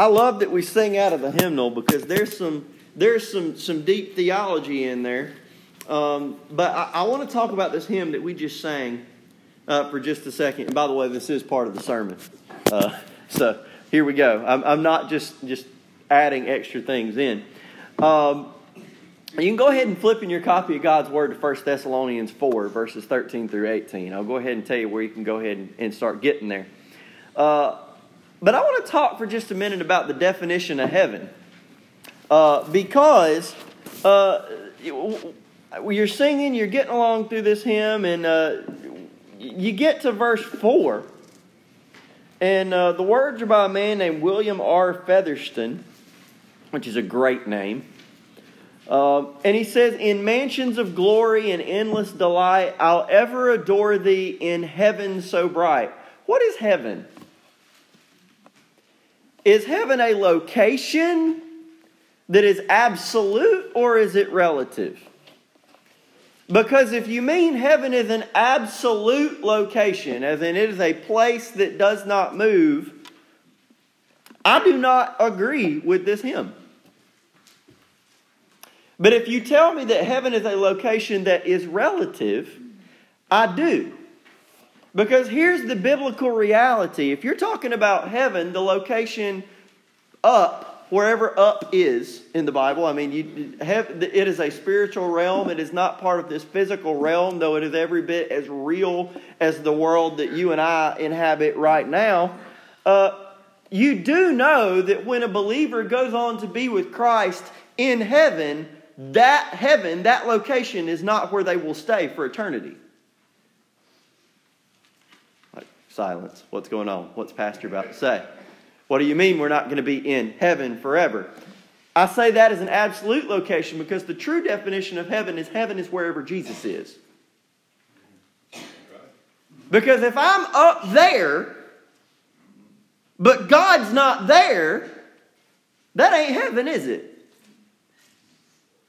I love that we sing out of the hymnal because there's some there's some some deep theology in there. Um, but I, I want to talk about this hymn that we just sang uh, for just a second. And by the way, this is part of the sermon. Uh, so here we go. I'm, I'm, not just just adding extra things in. Um, you can go ahead and flip in your copy of God's Word to 1 Thessalonians 4, verses 13 through 18. I'll go ahead and tell you where you can go ahead and, and start getting there. Uh, but I want to talk for just a minute about the definition of heaven. Uh, because uh, you're singing, you're getting along through this hymn, and uh, you get to verse 4. And uh, the words are by a man named William R. Featherston, which is a great name. Uh, and he says, In mansions of glory and endless delight, I'll ever adore thee in heaven so bright. What is heaven? Is heaven a location that is absolute or is it relative? Because if you mean heaven is an absolute location, as in it is a place that does not move, I do not agree with this hymn. But if you tell me that heaven is a location that is relative, I do. Because here's the biblical reality. If you're talking about heaven, the location up, wherever up is in the Bible, I mean, you have, it is a spiritual realm. It is not part of this physical realm, though it is every bit as real as the world that you and I inhabit right now. Uh, you do know that when a believer goes on to be with Christ in heaven, that heaven, that location, is not where they will stay for eternity. Silence. What's going on? What's Pastor about to say? What do you mean we're not going to be in heaven forever? I say that as an absolute location because the true definition of heaven is heaven is wherever Jesus is. Because if I'm up there, but God's not there, that ain't heaven, is it?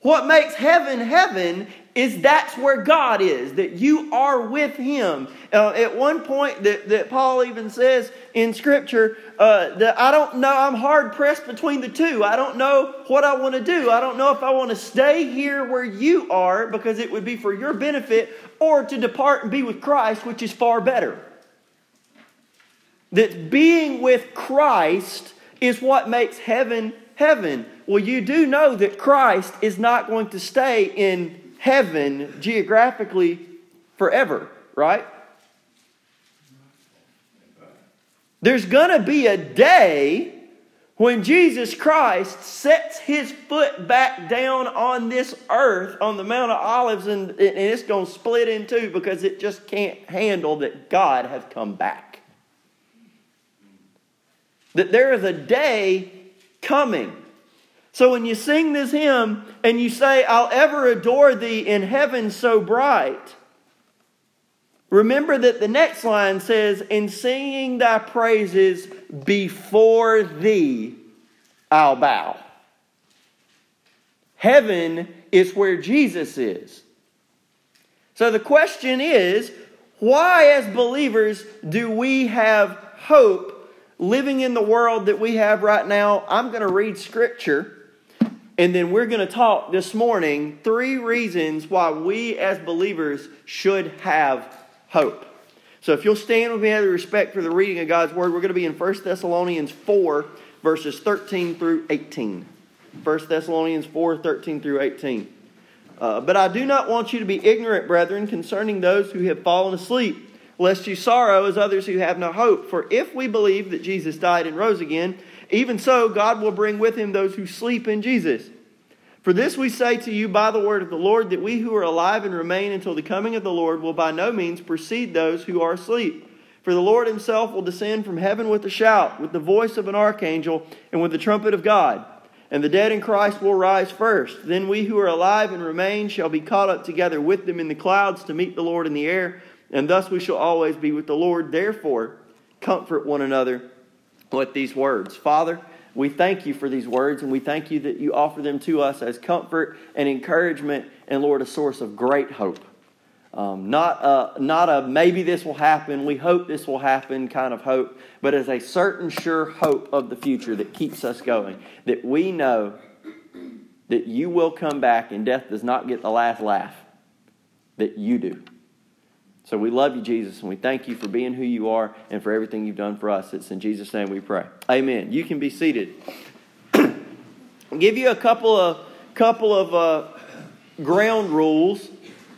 What makes heaven heaven is that's where God is, that you are with Him. Uh, at one point, that, that Paul even says in Scripture uh, that I don't know, I'm hard pressed between the two. I don't know what I want to do. I don't know if I want to stay here where you are because it would be for your benefit or to depart and be with Christ, which is far better. That being with Christ is what makes heaven heaven. Well, you do know that Christ is not going to stay in heaven geographically forever, right? There's going to be a day when Jesus Christ sets his foot back down on this earth on the Mount of Olives and, and it's going to split in two because it just can't handle that God has come back. That there is a day coming so when you sing this hymn and you say, I'll ever adore thee in heaven so bright, remember that the next line says, In singing thy praises before thee, I'll bow. Heaven is where Jesus is. So the question is, why, as believers, do we have hope living in the world that we have right now? I'm going to read scripture and then we're going to talk this morning three reasons why we as believers should have hope. So if you'll stand with me out of respect for the reading of God's word, we're going to be in 1 Thessalonians 4, verses 13 through 18. 1 Thessalonians 4, 13 through 18. Uh, but I do not want you to be ignorant, brethren, concerning those who have fallen asleep, lest you sorrow as others who have no hope. For if we believe that Jesus died and rose again, even so, God will bring with him those who sleep in Jesus. For this we say to you by the word of the Lord, that we who are alive and remain until the coming of the Lord will by no means precede those who are asleep. For the Lord himself will descend from heaven with a shout, with the voice of an archangel, and with the trumpet of God. And the dead in Christ will rise first. Then we who are alive and remain shall be caught up together with them in the clouds to meet the Lord in the air, and thus we shall always be with the Lord. Therefore, comfort one another with these words. Father, we thank you for these words, and we thank you that you offer them to us as comfort and encouragement, and Lord, a source of great hope. Um, not, a, not a maybe this will happen, we hope this will happen kind of hope, but as a certain sure hope of the future that keeps us going. That we know that you will come back and death does not get the last laugh, that you do. So we love you, Jesus, and we thank you for being who you are and for everything you've done for us. It's in Jesus' name we pray. Amen. You can be seated. Give you a couple of couple of uh, ground rules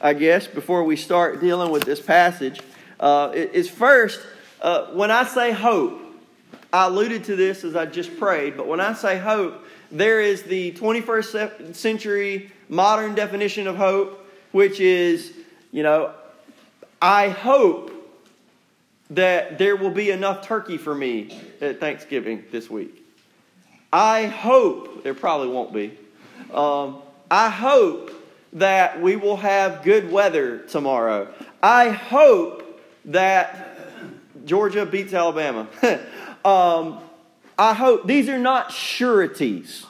I guess, before we start dealing with this passage, uh, is first, uh, when I say hope, I alluded to this as I just prayed, but when I say hope, there is the 21st century modern definition of hope, which is, you know, I hope that there will be enough turkey for me at Thanksgiving this week. I hope, there probably won't be. Um, I hope that we will have good weather tomorrow. I hope that Georgia beats Alabama. um, I hope these are not sureties.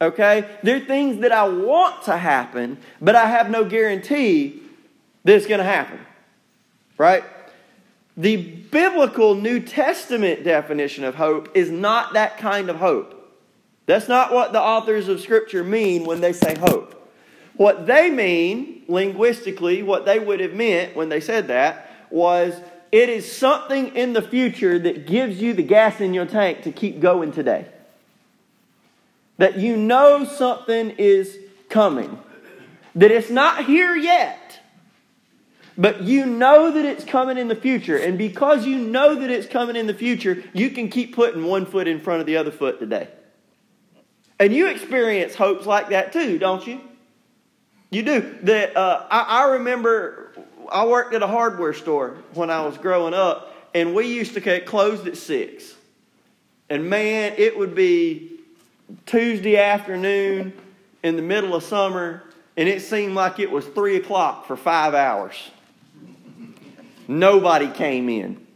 Okay? They're things that I want to happen, but I have no guarantee that it's going to happen. Right? The biblical New Testament definition of hope is not that kind of hope. That's not what the authors of Scripture mean when they say hope. What they mean, linguistically, what they would have meant when they said that was it is something in the future that gives you the gas in your tank to keep going today. That you know something is coming. That it's not here yet, but you know that it's coming in the future. And because you know that it's coming in the future, you can keep putting one foot in front of the other foot today. And you experience hopes like that too, don't you? You do. That uh, I, I remember I worked at a hardware store when I was growing up, and we used to get closed at six. And man, it would be Tuesday afternoon in the middle of summer, and it seemed like it was three o'clock for five hours. Nobody came in.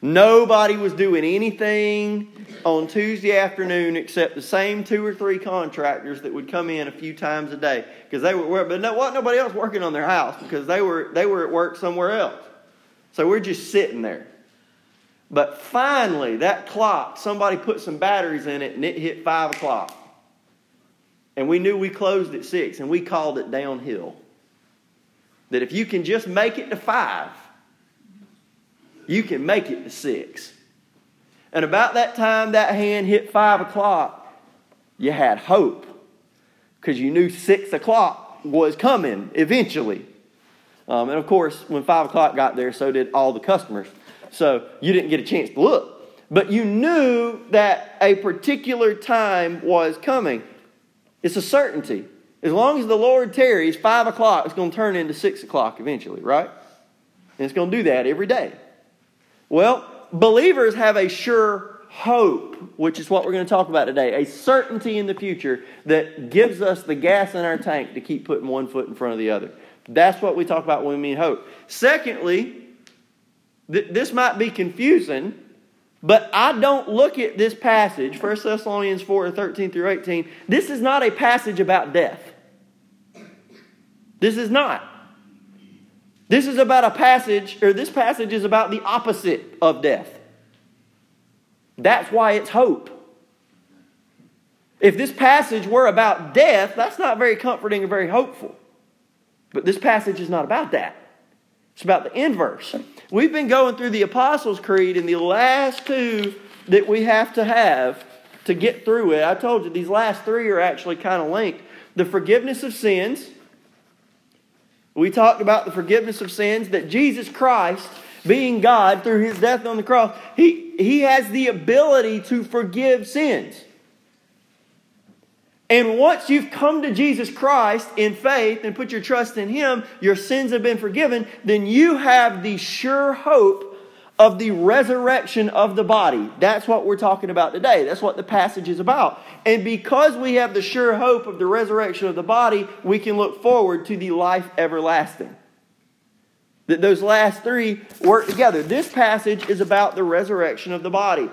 Nobody was doing anything on Tuesday afternoon except the same two or three contractors that would come in a few times a day because they were but no, wasn't nobody else working on their house because they were they were at work somewhere else. So we're just sitting there. But finally, that clock, somebody put some batteries in it and it hit five o'clock. And we knew we closed at six and we called it downhill. That if you can just make it to five, you can make it to six. And about that time that hand hit five o'clock, you had hope because you knew six o'clock was coming eventually. Um, and of course, when five o'clock got there, so did all the customers. So you didn't get a chance to look. But you knew that a particular time was coming. It's a certainty. As long as the Lord tarries, five o'clock is going to turn into six o'clock eventually, right? And it's going to do that every day. Well, believers have a sure hope, which is what we're going to talk about today, a certainty in the future that gives us the gas in our tank to keep putting one foot in front of the other. That's what we talk about when we mean hope. Secondly, th- this might be confusing, but I don't look at this passage, 1 Thessalonians 4 13 through 18. This is not a passage about death. This is not. This is about a passage, or this passage is about the opposite of death. That's why it's hope. If this passage were about death, that's not very comforting or very hopeful. But this passage is not about that. It's about the inverse. We've been going through the Apostles' Creed, and the last two that we have to have to get through it, I told you these last three are actually kind of linked. The forgiveness of sins, we talked about the forgiveness of sins, that Jesus Christ, being God through his death on the cross, he, he has the ability to forgive sins. And once you've come to Jesus Christ in faith and put your trust in Him, your sins have been forgiven, then you have the sure hope of the resurrection of the body. That's what we're talking about today. That's what the passage is about. And because we have the sure hope of the resurrection of the body, we can look forward to the life everlasting. That those last three work together. This passage is about the resurrection of the body.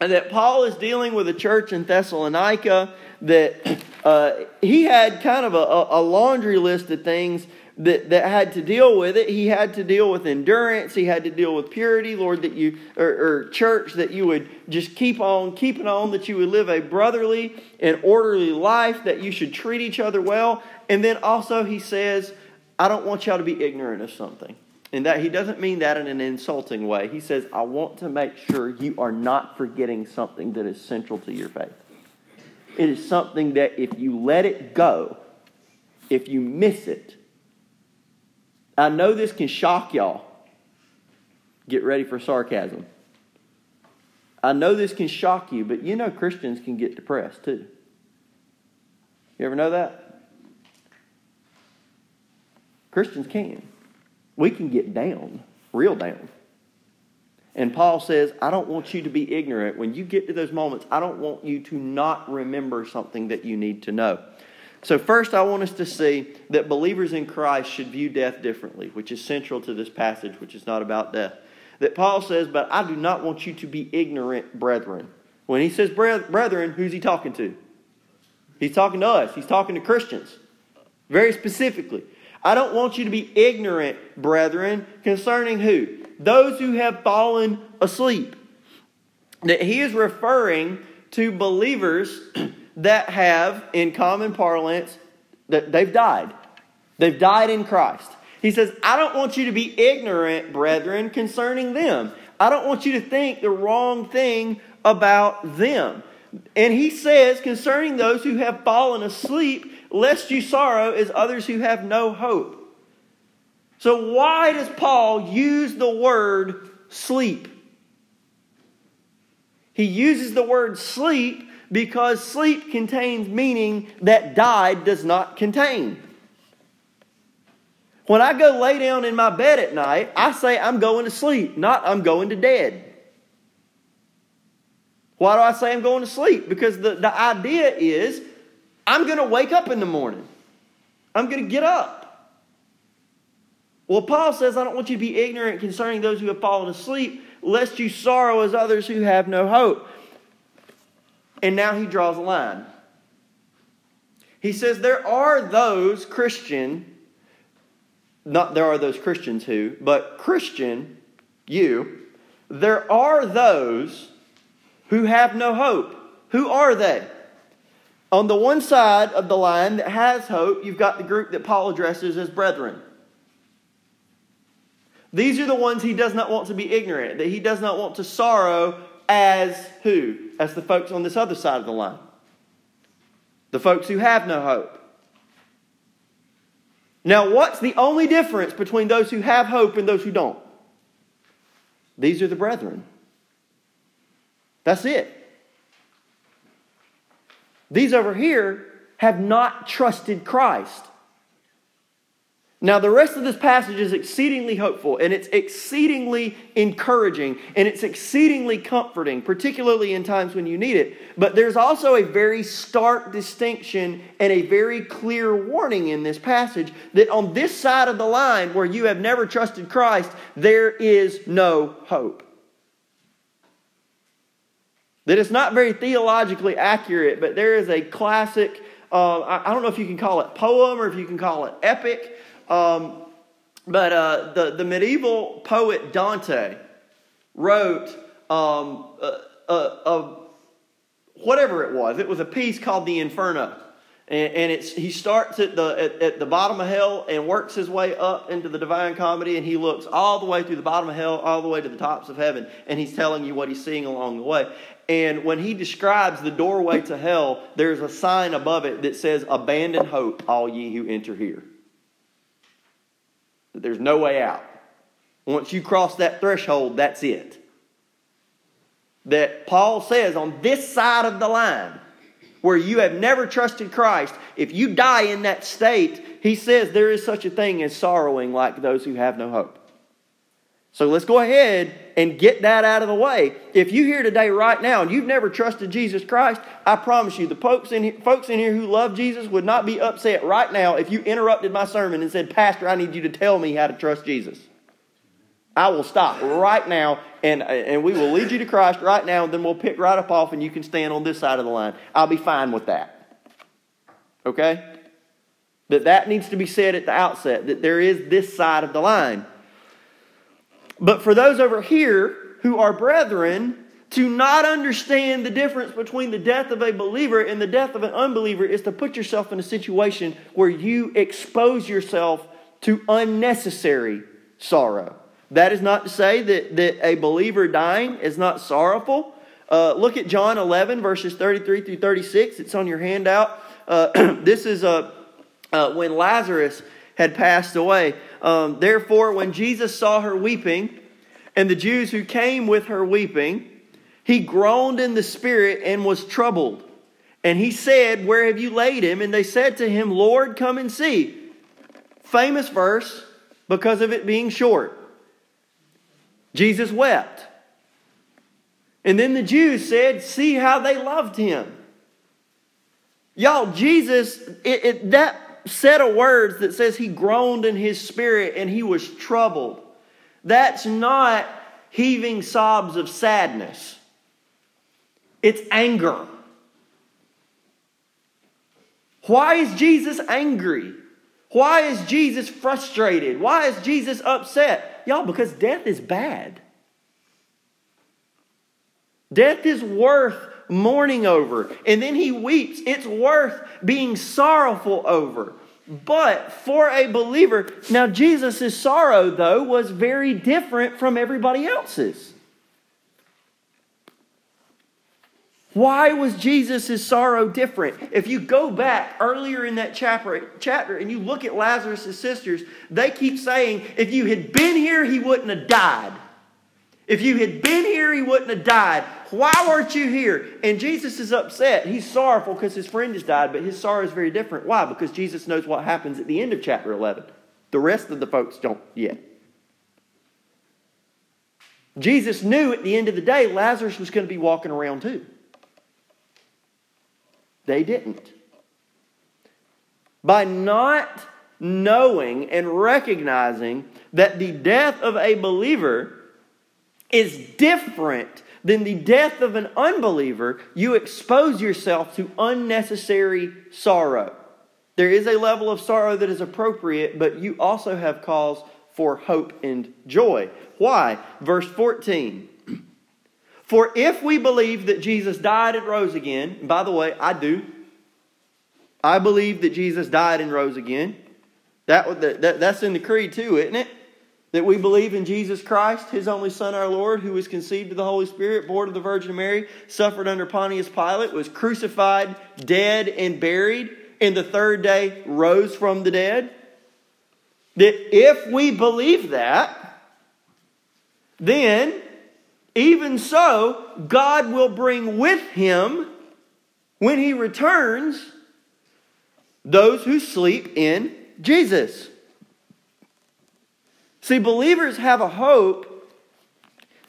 And that Paul is dealing with a church in Thessalonica that uh, he had kind of a, a laundry list of things that, that had to deal with it. He had to deal with endurance. He had to deal with purity, Lord, that you, or, or church, that you would just keep on keeping on, that you would live a brotherly and orderly life, that you should treat each other well. And then also, he says, I don't want y'all to be ignorant of something. And that he doesn't mean that in an insulting way. He says, I want to make sure you are not forgetting something that is central to your faith. It is something that if you let it go, if you miss it, I know this can shock y'all. Get ready for sarcasm. I know this can shock you, but you know Christians can get depressed too. You ever know that? Christians can. We can get down, real down. And Paul says, I don't want you to be ignorant. When you get to those moments, I don't want you to not remember something that you need to know. So, first, I want us to see that believers in Christ should view death differently, which is central to this passage, which is not about death. That Paul says, But I do not want you to be ignorant, brethren. When he says brethren, who's he talking to? He's talking to us, he's talking to Christians, very specifically. I don't want you to be ignorant, brethren, concerning who? Those who have fallen asleep. That he is referring to believers that have, in common parlance, that they've died. They've died in Christ. He says, I don't want you to be ignorant, brethren, concerning them. I don't want you to think the wrong thing about them. And he says, concerning those who have fallen asleep, lest you sorrow as others who have no hope. So, why does Paul use the word sleep? He uses the word sleep because sleep contains meaning that died does not contain. When I go lay down in my bed at night, I say I'm going to sleep, not I'm going to dead. Why do I say I'm going to sleep? Because the, the idea is I'm going to wake up in the morning. I'm going to get up. Well, Paul says, I don't want you to be ignorant concerning those who have fallen asleep, lest you sorrow as others who have no hope. And now he draws a line. He says, There are those Christian, not there are those Christians who, but Christian, you, there are those who have no hope. Who are they? On the one side of the line that has hope, you've got the group that Paul addresses as brethren. These are the ones he does not want to be ignorant, that he does not want to sorrow as who? As the folks on this other side of the line. The folks who have no hope. Now, what's the only difference between those who have hope and those who don't? These are the brethren. That's it. These over here have not trusted Christ. Now, the rest of this passage is exceedingly hopeful and it's exceedingly encouraging and it's exceedingly comforting, particularly in times when you need it. But there's also a very stark distinction and a very clear warning in this passage that on this side of the line where you have never trusted Christ, there is no hope. That it's not very theologically accurate, but there is a classic, uh, I don't know if you can call it poem or if you can call it epic um, but uh, the, the medieval poet Dante wrote um, a, a, a, whatever it was. It was a piece called the Inferno. And, and it's, he starts at the, at, at, the bottom of hell and works his way up into the divine comedy, and he looks all the way through the bottom of hell, all the way to the tops of heaven, and he's telling you what he's seeing along the way. And when he describes the doorway to hell, there's a sign above it that says, Abandon hope, all ye who enter here that there's no way out. Once you cross that threshold, that's it. That Paul says on this side of the line, where you have never trusted Christ, if you die in that state, he says there is such a thing as sorrowing like those who have no hope. So let's go ahead and get that out of the way. If you're here today, right now, and you've never trusted Jesus Christ, I promise you, the folks in, here, folks in here who love Jesus would not be upset right now if you interrupted my sermon and said, Pastor, I need you to tell me how to trust Jesus. I will stop right now and, and we will lead you to Christ right now, and then we'll pick right up off and you can stand on this side of the line. I'll be fine with that. Okay? That that needs to be said at the outset, that there is this side of the line. But for those over here who are brethren, to not understand the difference between the death of a believer and the death of an unbeliever is to put yourself in a situation where you expose yourself to unnecessary sorrow. That is not to say that, that a believer dying is not sorrowful. Uh, look at John 11, verses 33 through 36. It's on your handout. Uh, this is uh, uh, when Lazarus had passed away. Um, Therefore, when Jesus saw her weeping, and the Jews who came with her weeping, he groaned in the spirit and was troubled. And he said, Where have you laid him? And they said to him, Lord, come and see. Famous verse because of it being short. Jesus wept. And then the Jews said, See how they loved him. Y'all, Jesus, it, it, that set of words that says he groaned in his spirit and he was troubled, that's not heaving sobs of sadness. It's anger. Why is Jesus angry? Why is Jesus frustrated? Why is Jesus upset? Y'all, because death is bad. Death is worth mourning over. And then he weeps. It's worth being sorrowful over. But for a believer, now Jesus' sorrow, though, was very different from everybody else's. Why was Jesus' sorrow different? If you go back earlier in that chapter, chapter and you look at Lazarus' sisters, they keep saying, if you had been here, he wouldn't have died. If you had been here, he wouldn't have died. Why weren't you here? And Jesus is upset. He's sorrowful because his friend has died, but his sorrow is very different. Why? Because Jesus knows what happens at the end of chapter 11. The rest of the folks don't yet. Jesus knew at the end of the day Lazarus was going to be walking around too. They didn't. By not knowing and recognizing that the death of a believer is different than the death of an unbeliever, you expose yourself to unnecessary sorrow. There is a level of sorrow that is appropriate, but you also have cause for hope and joy. Why? Verse 14. For if we believe that Jesus died and rose again, by the way, I do. I believe that Jesus died and rose again. That, that, that's in the creed too, isn't it? That we believe in Jesus Christ, his only Son, our Lord, who was conceived of the Holy Spirit, born of the Virgin Mary, suffered under Pontius Pilate, was crucified, dead, and buried, and the third day rose from the dead. That if we believe that, then even so, God will bring with him, when he returns, those who sleep in Jesus. See, believers have a hope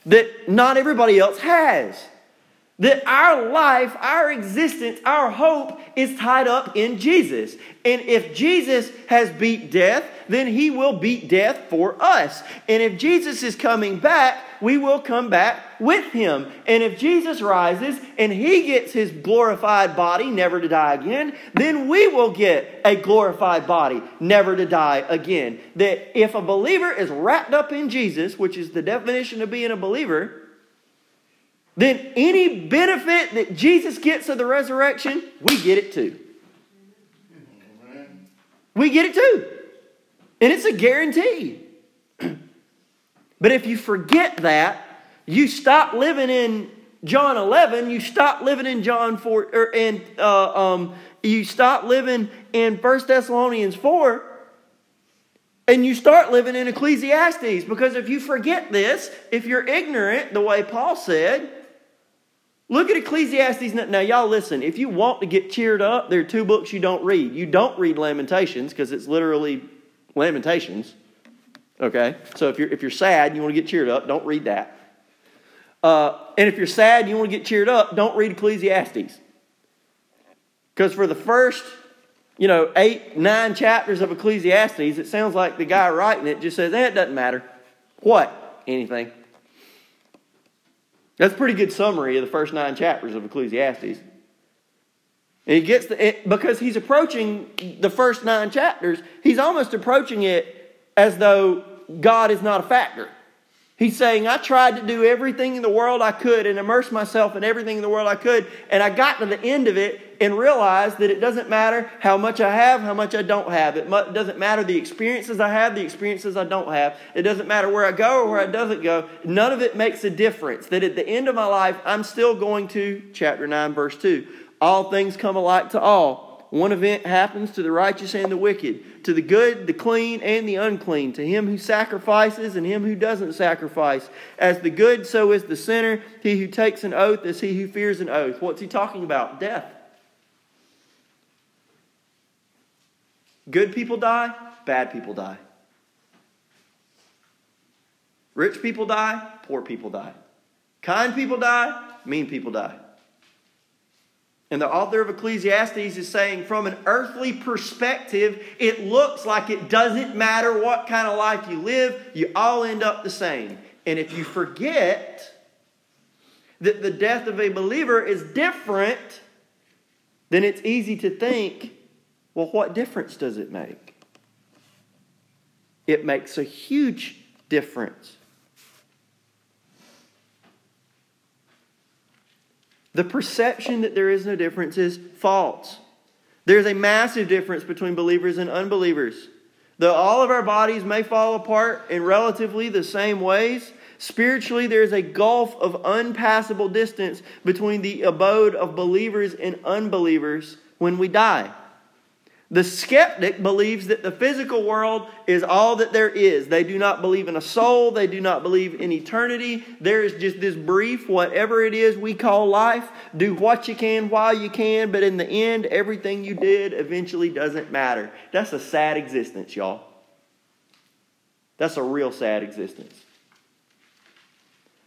that not everybody else has. That our life, our existence, our hope is tied up in Jesus. And if Jesus has beat death, then he will beat death for us. And if Jesus is coming back, we will come back with him. And if Jesus rises and he gets his glorified body, never to die again, then we will get a glorified body, never to die again. That if a believer is wrapped up in Jesus, which is the definition of being a believer, then any benefit that Jesus gets of the resurrection, we get it too. We get it too. And it's a guarantee. but if you forget that, you stop living in John 11, you stop living in John 4, or, er, and uh, um, you stop living in 1 Thessalonians 4, and you start living in Ecclesiastes. Because if you forget this, if you're ignorant, the way Paul said, Look at Ecclesiastes. Now, y'all listen. If you want to get cheered up, there are two books you don't read. You don't read Lamentations because it's literally Lamentations. Okay? So if you're, if you're sad and you want to get cheered up, don't read that. Uh, and if you're sad and you want to get cheered up, don't read Ecclesiastes. Because for the first, you know, eight, nine chapters of Ecclesiastes, it sounds like the guy writing it just says, eh, it doesn't matter. What? Anything. That's a pretty good summary of the first nine chapters of Ecclesiastes. And he gets the, it, because he's approaching the first nine chapters, he's almost approaching it as though God is not a factor. He's saying, I tried to do everything in the world I could and immerse myself in everything in the world I could, and I got to the end of it and realized that it doesn't matter how much I have, how much I don't have. It doesn't matter the experiences I have, the experiences I don't have. It doesn't matter where I go or where I doesn't go. None of it makes a difference. That at the end of my life, I'm still going to, chapter 9, verse 2, all things come alike to all one event happens to the righteous and the wicked, to the good, the clean, and the unclean, to him who sacrifices and him who doesn't sacrifice. As the good, so is the sinner. He who takes an oath is he who fears an oath. What's he talking about? Death. Good people die, bad people die. Rich people die, poor people die. Kind people die, mean people die. And the author of Ecclesiastes is saying, from an earthly perspective, it looks like it doesn't matter what kind of life you live, you all end up the same. And if you forget that the death of a believer is different, then it's easy to think, well, what difference does it make? It makes a huge difference. The perception that there is no difference is false. There's a massive difference between believers and unbelievers. Though all of our bodies may fall apart in relatively the same ways, spiritually there is a gulf of unpassable distance between the abode of believers and unbelievers when we die. The skeptic believes that the physical world is all that there is. They do not believe in a soul. They do not believe in eternity. There is just this brief, whatever it is we call life. Do what you can while you can, but in the end, everything you did eventually doesn't matter. That's a sad existence, y'all. That's a real sad existence.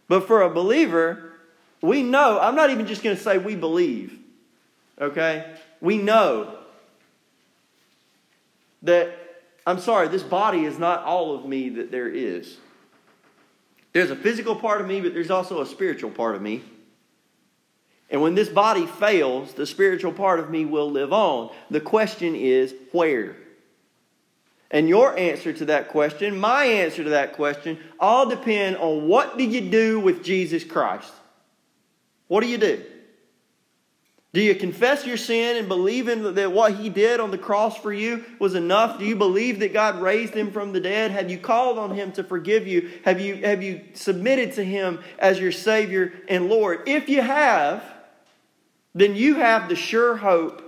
But for a believer, we know, I'm not even just going to say we believe, okay? We know that I'm sorry, this body is not all of me that there is. There's a physical part of me, but there's also a spiritual part of me. And when this body fails, the spiritual part of me will live on. The question is, where? And your answer to that question, my answer to that question, all depend on what do you do with Jesus Christ? What do you do? Do you confess your sin and believe in that what he did on the cross for you was enough? Do you believe that God raised him from the dead? Have you called on him to forgive you? Have you, have you submitted to him as your Savior and Lord? If you have, then you have the sure hope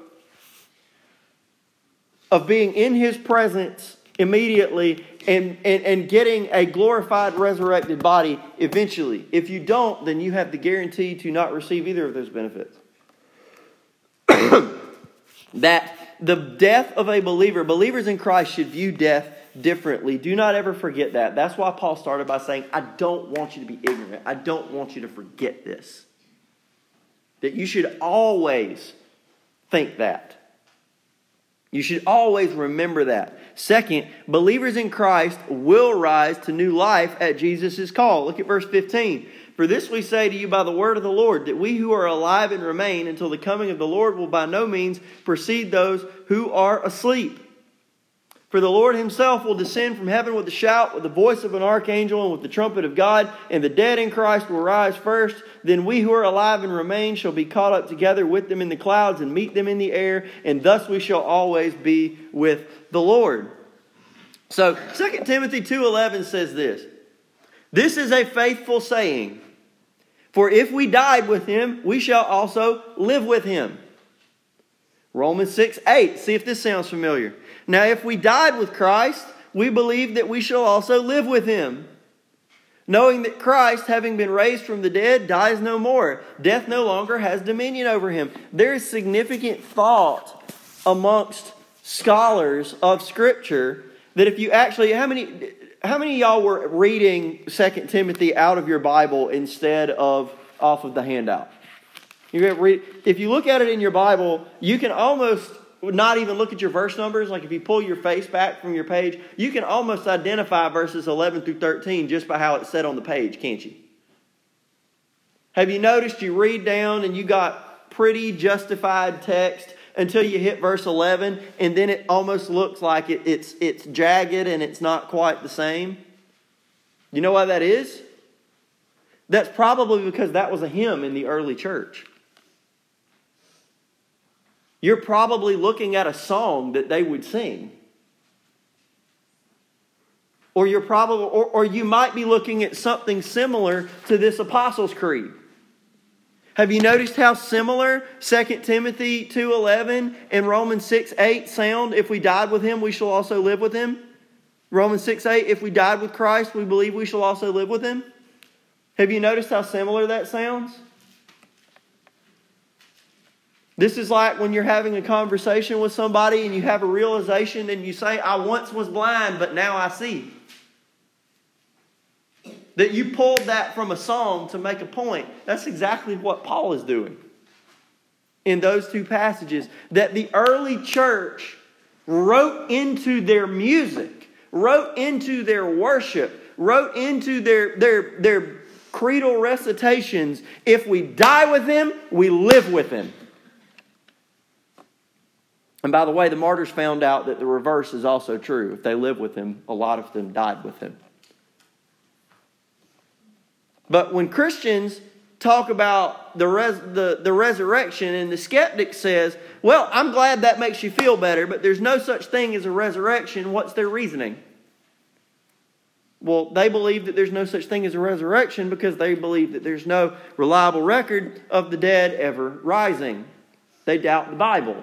of being in his presence immediately and, and, and getting a glorified, resurrected body eventually. If you don't, then you have the guarantee to not receive either of those benefits. that the death of a believer, believers in Christ should view death differently. Do not ever forget that. That's why Paul started by saying, I don't want you to be ignorant. I don't want you to forget this. That you should always think that. You should always remember that. Second, believers in Christ will rise to new life at Jesus' call. Look at verse 15. For this we say to you by the word of the Lord, that we who are alive and remain until the coming of the Lord will by no means precede those who are asleep. For the Lord himself will descend from heaven with a shout, with the voice of an archangel, and with the trumpet of God, and the dead in Christ will rise first. Then we who are alive and remain shall be caught up together with them in the clouds and meet them in the air, and thus we shall always be with the Lord. So 2 Timothy 2:11 says this. This is a faithful saying for if we died with him, we shall also live with him. Romans 6 8. See if this sounds familiar. Now, if we died with Christ, we believe that we shall also live with him. Knowing that Christ, having been raised from the dead, dies no more. Death no longer has dominion over him. There is significant thought amongst scholars of Scripture that if you actually, how many, how many y'all were reading 2 Timothy out of your Bible instead of off of the handout? You read, if you look at it in your Bible, you can almost not even look at your verse numbers. Like if you pull your face back from your page, you can almost identify verses 11 through 13 just by how it's said on the page, can't you? Have you noticed you read down and you got pretty justified text until you hit verse 11, and then it almost looks like it, it's, it's jagged and it's not quite the same. You know why that is? That's probably because that was a hymn in the early church. You're probably looking at a song that they would sing. Or you're probably or, or you might be looking at something similar to this Apostles' Creed. Have you noticed how similar 2 Timothy 2.11 and Romans 6.8 sound? If we died with him, we shall also live with him. Romans 6.8, if we died with Christ, we believe we shall also live with him. Have you noticed how similar that sounds? This is like when you're having a conversation with somebody and you have a realization and you say, I once was blind, but now I see. That you pulled that from a psalm to make a point. That's exactly what Paul is doing in those two passages. That the early church wrote into their music, wrote into their worship, wrote into their, their, their creedal recitations if we die with him, we live with him. And by the way, the martyrs found out that the reverse is also true. If they live with him, a lot of them died with him. But when Christians talk about the, res- the, the resurrection, and the skeptic says, Well, I'm glad that makes you feel better, but there's no such thing as a resurrection, what's their reasoning? Well, they believe that there's no such thing as a resurrection because they believe that there's no reliable record of the dead ever rising. They doubt the Bible.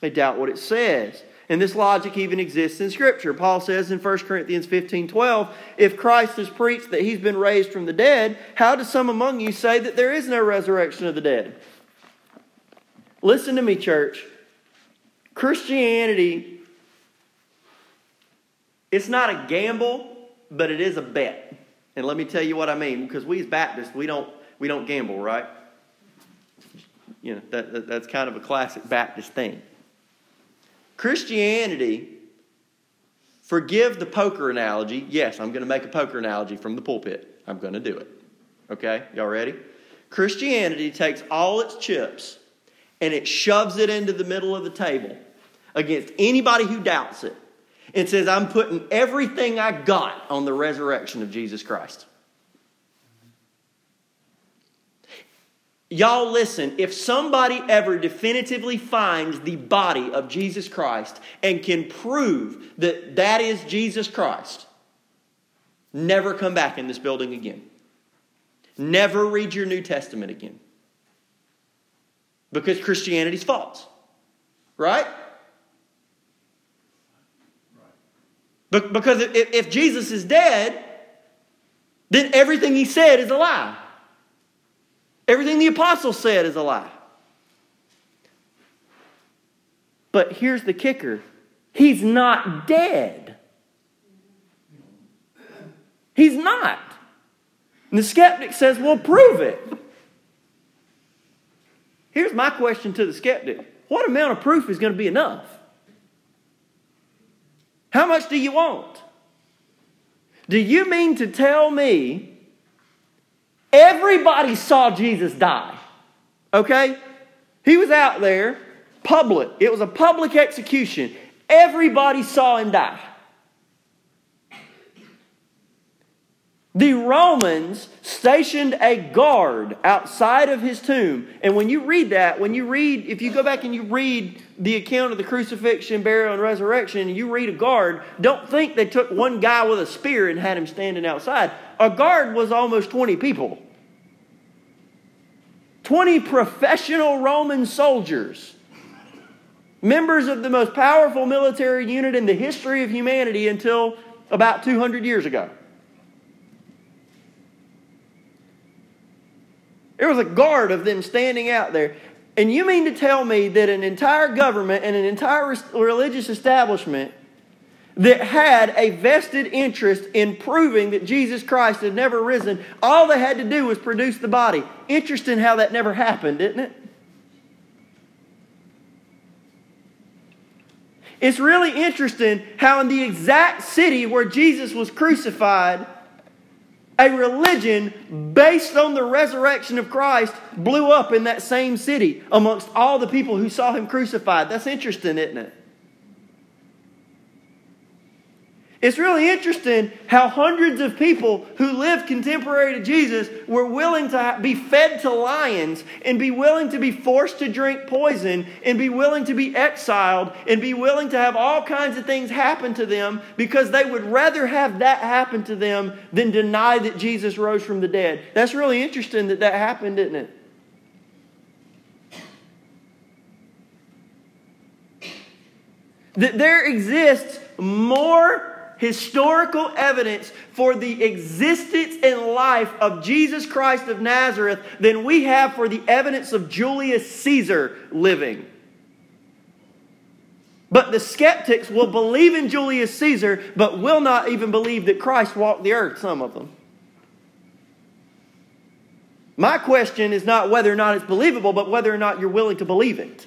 They doubt what it says. And this logic even exists in Scripture. Paul says in 1 Corinthians 15 12, if Christ has preached that he's been raised from the dead, how do some among you say that there is no resurrection of the dead? Listen to me, church. Christianity, it's not a gamble, but it is a bet. And let me tell you what I mean, because we as Baptists, we don't, we don't gamble, right? You know, that, that that's kind of a classic Baptist thing. Christianity, forgive the poker analogy. Yes, I'm going to make a poker analogy from the pulpit. I'm going to do it. Okay, y'all ready? Christianity takes all its chips and it shoves it into the middle of the table against anybody who doubts it. and says, I'm putting everything I got on the resurrection of Jesus Christ. Y'all listen, if somebody ever definitively finds the body of Jesus Christ and can prove that that is Jesus Christ, never come back in this building again. Never read your New Testament again. Because Christianity's false. Right? right. Because if Jesus is dead, then everything he said is a lie. Everything the apostle said is a lie. But here's the kicker He's not dead. He's not. And the skeptic says, Well, prove it. Here's my question to the skeptic What amount of proof is going to be enough? How much do you want? Do you mean to tell me Everybody saw Jesus die. Okay? He was out there, public. It was a public execution. Everybody saw him die. The Romans stationed a guard outside of his tomb. And when you read that, when you read, if you go back and you read the account of the crucifixion, burial, and resurrection, and you read a guard, don't think they took one guy with a spear and had him standing outside. A guard was almost 20 people. 20 professional Roman soldiers, members of the most powerful military unit in the history of humanity until about 200 years ago. There was a guard of them standing out there. And you mean to tell me that an entire government and an entire religious establishment that had a vested interest in proving that Jesus Christ had never risen. All they had to do was produce the body. Interesting how that never happened, isn't it? It's really interesting how, in the exact city where Jesus was crucified, A religion based on the resurrection of Christ blew up in that same city amongst all the people who saw him crucified. That's interesting, isn't it? It's really interesting how hundreds of people who lived contemporary to Jesus were willing to be fed to lions and be willing to be forced to drink poison and be willing to be exiled and be willing to have all kinds of things happen to them because they would rather have that happen to them than deny that Jesus rose from the dead. That's really interesting that that happened, isn't it? That there exists more historical evidence for the existence and life of Jesus Christ of Nazareth than we have for the evidence of Julius Caesar living. But the skeptics will believe in Julius Caesar, but will not even believe that Christ walked the earth, some of them. My question is not whether or not it's believable, but whether or not you're willing to believe it.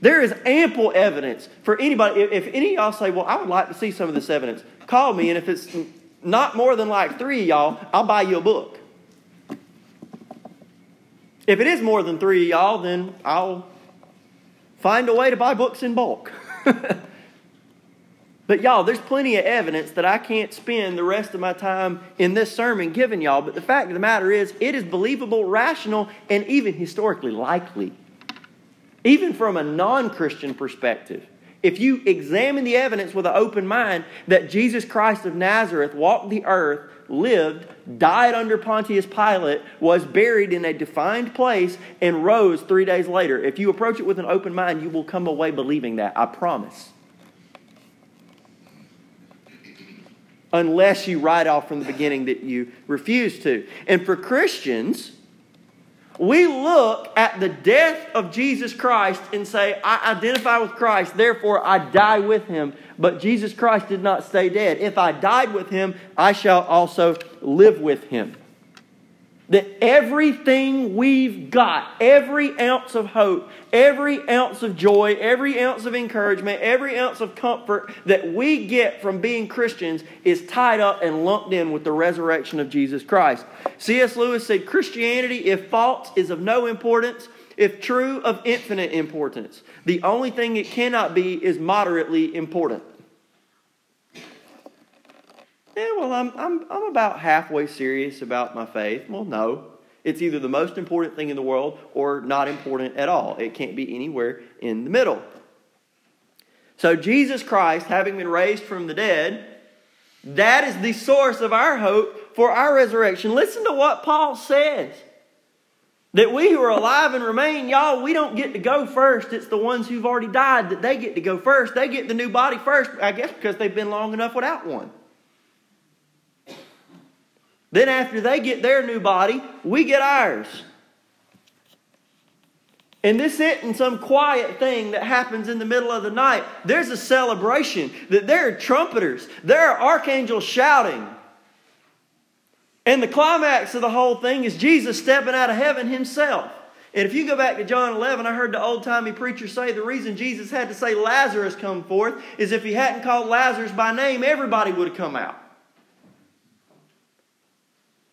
There is ample evidence for anybody. If any of y'all say, Well, I would like to see some of this evidence, call me, and if it's not more than like three y'all, I'll buy you a book. If it is more than three y'all, then I'll find a way to buy books in bulk. but y'all, there's plenty of evidence that I can't spend the rest of my time in this sermon giving y'all. But the fact of the matter is, it is believable, rational, and even historically likely even from a non Christian perspective. If you examine the evidence with an open mind that Jesus Christ of Nazareth walked the earth, lived, died under Pontius Pilate, was buried in a defined place, and rose three days later, if you approach it with an open mind, you will come away believing that. I promise. Unless you write off from the beginning that you refuse to. And for Christians, we look at the death of Jesus Christ and say, I identify with Christ, therefore I die with him. But Jesus Christ did not stay dead. If I died with him, I shall also live with him that everything we've got, every ounce of hope, every ounce of joy, every ounce of encouragement, every ounce of comfort that we get from being Christians is tied up and lumped in with the resurrection of Jesus Christ. C.S. Lewis said Christianity, if false, is of no importance, if true, of infinite importance. The only thing it cannot be is moderately important. Yeah, well, I'm, I'm, I'm about halfway serious about my faith. Well, no. It's either the most important thing in the world or not important at all. It can't be anywhere in the middle. So, Jesus Christ, having been raised from the dead, that is the source of our hope for our resurrection. Listen to what Paul says. That we who are alive and remain, y'all, we don't get to go first. It's the ones who've already died that they get to go first. They get the new body first, I guess, because they've been long enough without one. Then, after they get their new body, we get ours. And this isn't some quiet thing that happens in the middle of the night. There's a celebration that there are trumpeters, there are archangels shouting. And the climax of the whole thing is Jesus stepping out of heaven himself. And if you go back to John 11, I heard the old timey preacher say the reason Jesus had to say Lazarus come forth is if he hadn't called Lazarus by name, everybody would have come out.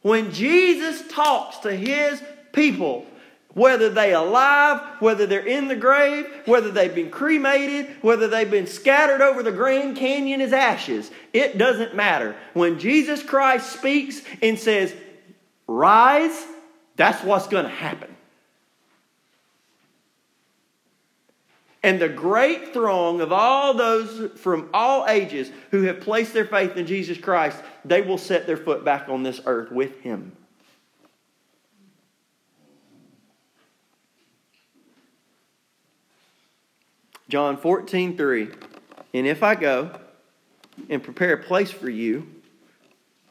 When Jesus talks to his people, whether they alive, whether they're in the grave, whether they've been cremated, whether they've been scattered over the Grand Canyon as ashes, it doesn't matter. When Jesus Christ speaks and says, Rise, that's what's going to happen. And the great throng of all those from all ages who have placed their faith in Jesus Christ, they will set their foot back on this earth with him. John 14, 3. And if I go and prepare a place for you,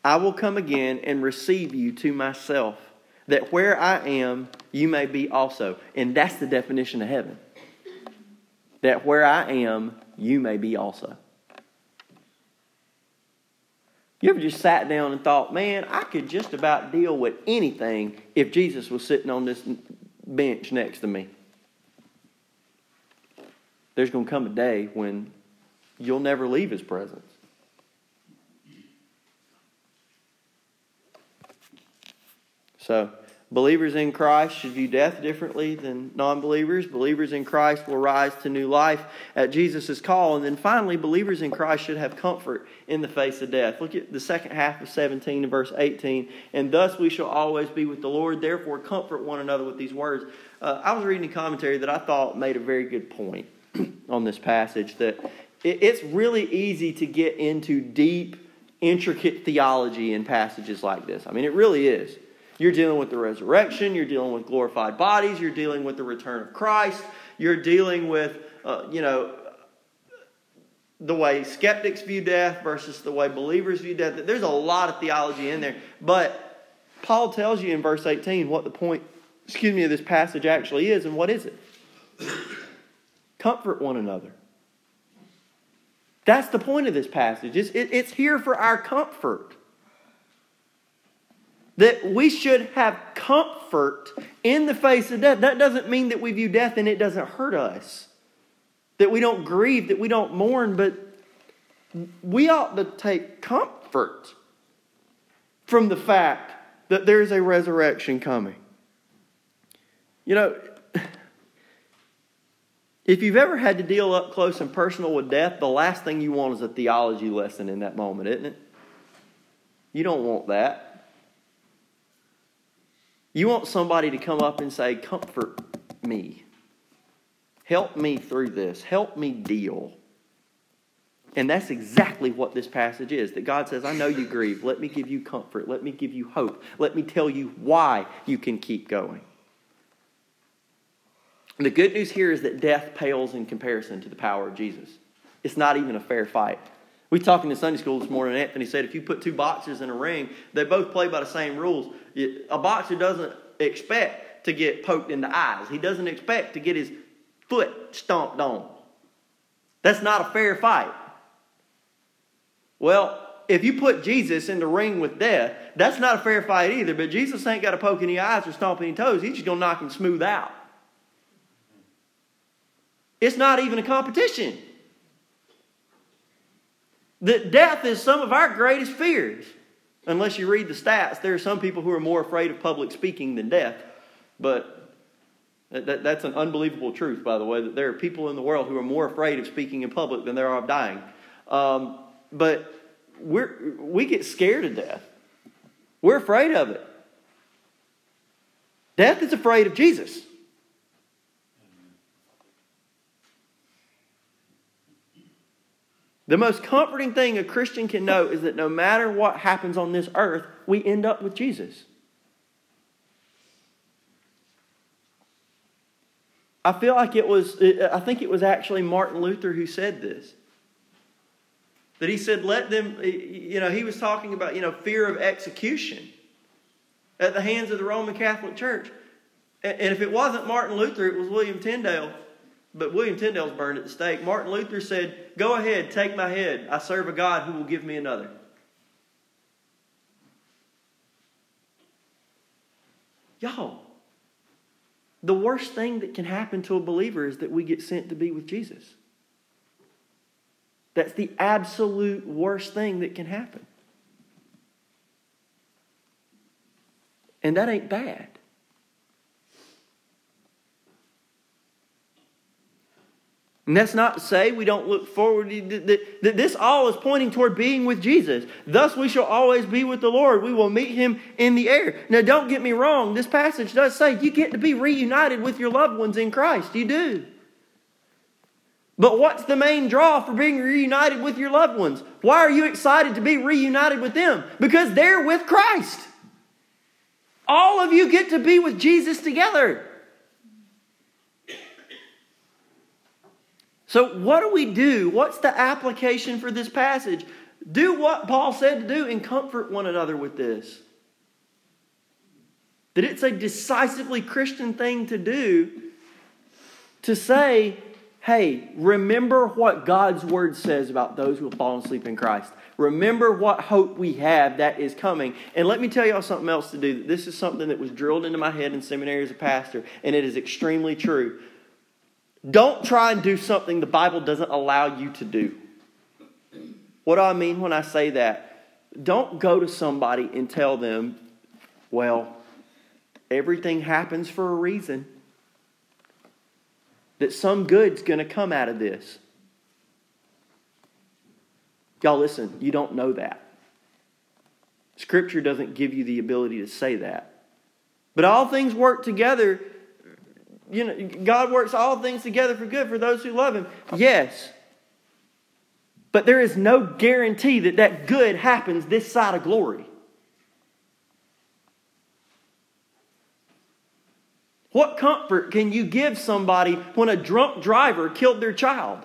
I will come again and receive you to myself, that where I am, you may be also. And that's the definition of heaven that where I am, you may be also. You ever just sat down and thought, man, I could just about deal with anything if Jesus was sitting on this bench next to me? There's going to come a day when you'll never leave his presence. So, Believers in Christ should view death differently than non believers. Believers in Christ will rise to new life at Jesus' call. And then finally, believers in Christ should have comfort in the face of death. Look at the second half of 17 and verse 18. And thus we shall always be with the Lord. Therefore, comfort one another with these words. Uh, I was reading a commentary that I thought made a very good point on this passage that it's really easy to get into deep, intricate theology in passages like this. I mean, it really is. You're dealing with the resurrection, you're dealing with glorified bodies, you're dealing with the return of Christ, you're dealing with, uh, you know, the way skeptics view death versus the way believers view death. There's a lot of theology in there. But Paul tells you in verse 18 what the point, excuse me, of this passage actually is, and what is it? Comfort one another. That's the point of this passage. It's, it, it's here for our comfort that we should have comfort in the face of death. That doesn't mean that we view death and it doesn't hurt us, that we don't grieve, that we don't mourn, but we ought to take comfort from the fact that there's a resurrection coming. You know, if you've ever had to deal up close and personal with death, the last thing you want is a theology lesson in that moment, isn't it? You don't want that. You want somebody to come up and say, Comfort me. Help me through this. Help me deal. And that's exactly what this passage is that God says, I know you grieve. Let me give you comfort. Let me give you hope. Let me tell you why you can keep going. The good news here is that death pales in comparison to the power of Jesus. It's not even a fair fight. We talked in Sunday school this morning, and Anthony said if you put two boxers in a ring, they both play by the same rules. A boxer doesn't expect to get poked in the eyes, he doesn't expect to get his foot stomped on. That's not a fair fight. Well, if you put Jesus in the ring with death, that's not a fair fight either. But Jesus ain't got to poke any eyes or stomp any toes. He's just going to knock him smooth out. It's not even a competition. That death is some of our greatest fears. Unless you read the stats, there are some people who are more afraid of public speaking than death. But that, that's an unbelievable truth, by the way, that there are people in the world who are more afraid of speaking in public than there are of dying. Um, but we're, we get scared of death, we're afraid of it. Death is afraid of Jesus. The most comforting thing a Christian can know is that no matter what happens on this earth, we end up with Jesus. I feel like it was, I think it was actually Martin Luther who said this. That he said, let them, you know, he was talking about, you know, fear of execution at the hands of the Roman Catholic Church. And if it wasn't Martin Luther, it was William Tyndale but William Tyndale's burned at the stake. Martin Luther said, Go ahead, take my head. I serve a God who will give me another. Y'all, the worst thing that can happen to a believer is that we get sent to be with Jesus. That's the absolute worst thing that can happen. And that ain't bad. And that's not to say we don't look forward. That this all is pointing toward being with Jesus. Thus, we shall always be with the Lord. We will meet him in the air. Now, don't get me wrong. This passage does say you get to be reunited with your loved ones in Christ. You do. But what's the main draw for being reunited with your loved ones? Why are you excited to be reunited with them? Because they're with Christ. All of you get to be with Jesus together. So, what do we do? What's the application for this passage? Do what Paul said to do and comfort one another with this. That it's a decisively Christian thing to do to say, hey, remember what God's word says about those who have fallen asleep in Christ. Remember what hope we have that is coming. And let me tell y'all something else to do. This is something that was drilled into my head in seminary as a pastor, and it is extremely true. Don't try and do something the Bible doesn't allow you to do. What do I mean when I say that? Don't go to somebody and tell them, well, everything happens for a reason. That some good's going to come out of this. Y'all, listen, you don't know that. Scripture doesn't give you the ability to say that. But all things work together. You know, God works all things together for good for those who love Him. Yes. But there is no guarantee that that good happens this side of glory. What comfort can you give somebody when a drunk driver killed their child?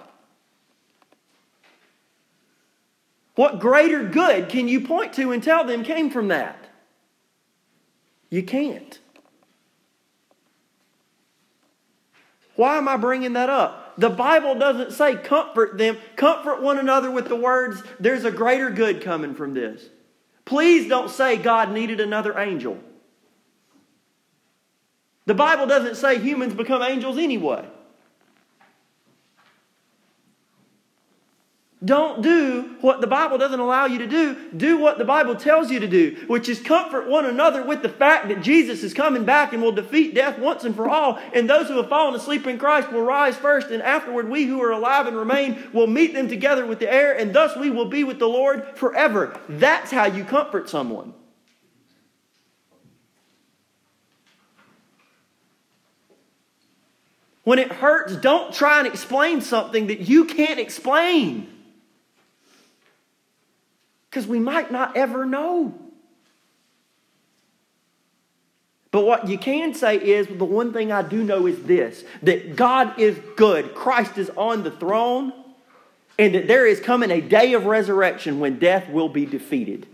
What greater good can you point to and tell them came from that? You can't. Why am I bringing that up? The Bible doesn't say comfort them, comfort one another with the words, there's a greater good coming from this. Please don't say God needed another angel. The Bible doesn't say humans become angels anyway. Don't do what the Bible doesn't allow you to do. Do what the Bible tells you to do, which is comfort one another with the fact that Jesus is coming back and will defeat death once and for all. And those who have fallen asleep in Christ will rise first, and afterward, we who are alive and remain will meet them together with the air, and thus we will be with the Lord forever. That's how you comfort someone. When it hurts, don't try and explain something that you can't explain because we might not ever know. But what you can say is the one thing I do know is this that God is good, Christ is on the throne, and that there is coming a day of resurrection when death will be defeated.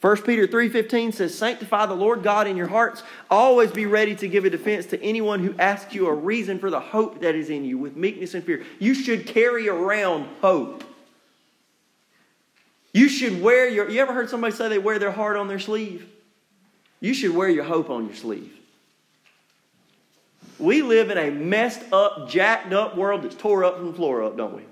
1 Peter 3:15 says sanctify the Lord God in your hearts always be ready to give a defense to anyone who asks you a reason for the hope that is in you with meekness and fear. You should carry around hope. You should wear your You ever heard somebody say they wear their heart on their sleeve? You should wear your hope on your sleeve. We live in a messed up, jacked up world that's tore up from the floor up, don't we?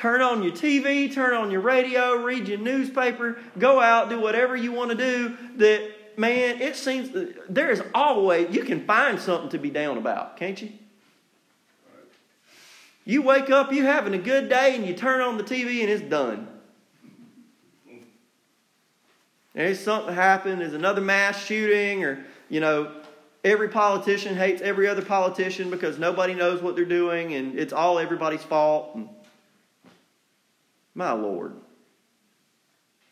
Turn on your TV, turn on your radio, read your newspaper, go out, do whatever you want to do. That, man, it seems there is always, you can find something to be down about, can't you? You wake up, you having a good day, and you turn on the TV and it's done. There's something happened, there's another mass shooting, or, you know, every politician hates every other politician because nobody knows what they're doing and it's all everybody's fault. And, my Lord.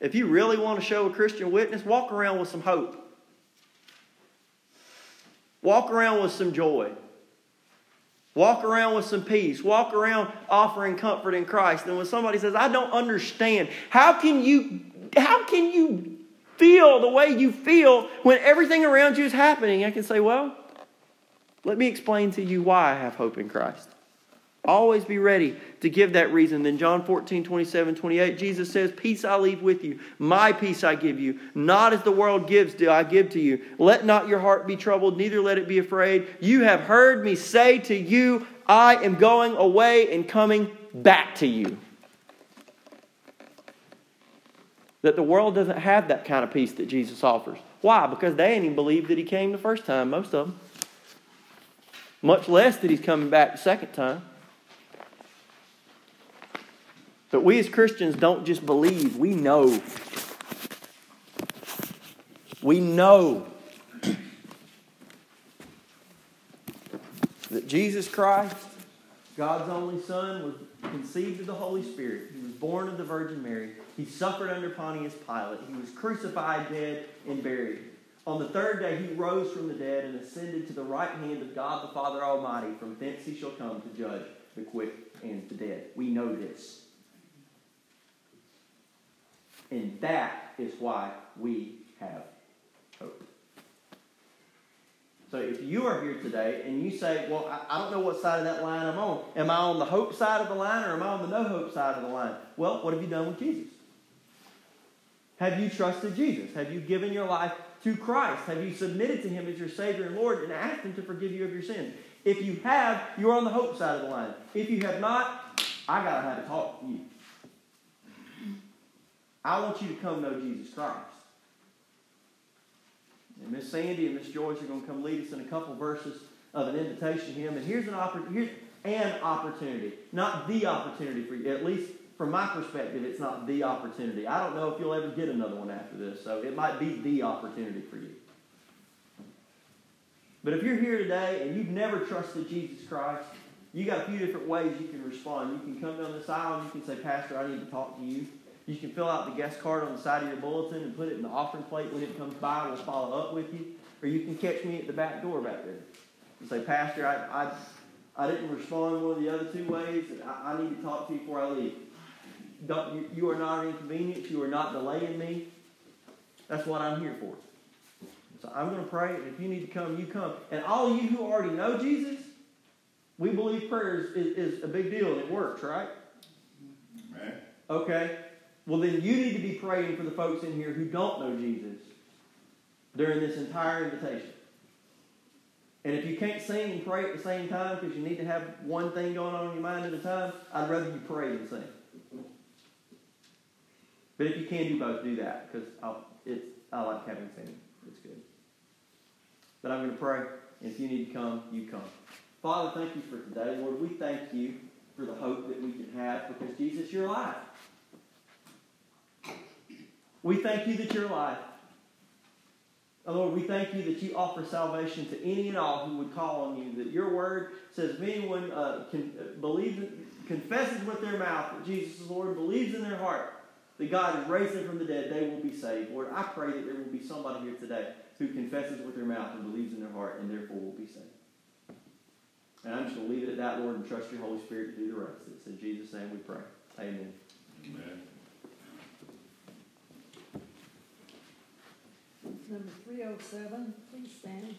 If you really want to show a Christian witness, walk around with some hope. Walk around with some joy. Walk around with some peace. Walk around offering comfort in Christ. And when somebody says, I don't understand, how can you how can you feel the way you feel when everything around you is happening? I can say, Well, let me explain to you why I have hope in Christ. Always be ready to give that reason. Then John 14, 27, 28, Jesus says, Peace I leave with you, my peace I give you. Not as the world gives, do I give to you. Let not your heart be troubled, neither let it be afraid. You have heard me say to you, I am going away and coming back to you. That the world doesn't have that kind of peace that Jesus offers. Why? Because they ain't even believed that he came the first time, most of them. Much less that he's coming back the second time. But we as Christians don't just believe, we know. We know that Jesus Christ, God's only Son, was conceived of the Holy Spirit. He was born of the Virgin Mary. He suffered under Pontius Pilate. He was crucified, dead, and buried. On the third day, he rose from the dead and ascended to the right hand of God the Father Almighty. From thence he shall come to judge the quick and the dead. We know this. And that is why we have hope. So if you are here today and you say, Well, I, I, don't know what side of that line I'm on. Am I on the hope side of the line or am I on the no hope side of the line? Well, what have you done with Jesus? Have you trusted Jesus? Have you given your life to Christ? Have you submitted to Him as your Savior and Lord and asked Him to forgive you of your sins? If you have, you're on the hope side of the line. If you have not, I got to have a talk to you. I want you to come know Jesus Christ. And Miss Sandy and Miss Joyce are going to come lead us in a couple verses of an invitation hymn. And here's an opportunity. An opportunity, not the opportunity for you. At least from my perspective, it's not the opportunity. I don't know if you'll ever get another one after this, so it might be the opportunity for you. But if you're here today and you've never trusted Jesus Christ, you got a few different ways you can respond. You can come down this aisle and you can say, Pastor, I need to talk to you. You can fill out the guest card on the side of your bulletin and put it in the offering plate when it comes by. We'll follow up with you. Or you can catch me at the back door back there and say, Pastor, I, I, I didn't respond one of the other two ways. And I, I need to talk to you before I leave. Don't, you, you are not an inconvenience. You are not delaying me. That's what I'm here for. So I'm going to pray, and if you need to come, you come. And all you who already know Jesus, we believe prayer is, is, is a big deal and it works, right? Amen. Okay. Well, then you need to be praying for the folks in here who don't know Jesus during this entire invitation. And if you can't sing and pray at the same time because you need to have one thing going on in your mind at a time, I'd rather you pray than sing. But if you can do both, do that because I like having singing. It's good. But I'm going to pray, and if you need to come, you come. Father, thank you for today. Lord, we thank you for the hope that we can have because Jesus, you're alive. We thank you that you're alive. And Lord, we thank you that you offer salvation to any and all who would call on you. That your word says, if anyone uh, can, uh, believes, confesses with their mouth that Jesus is Lord, believes in their heart that God has raised him from the dead, they will be saved. Lord, I pray that there will be somebody here today who confesses with their mouth and believes in their heart and therefore will be saved. And I'm just going to leave it at that, Lord, and trust your Holy Spirit to do the rest. It's in Jesus' name we pray. Amen. Amen. number 307. Please stand.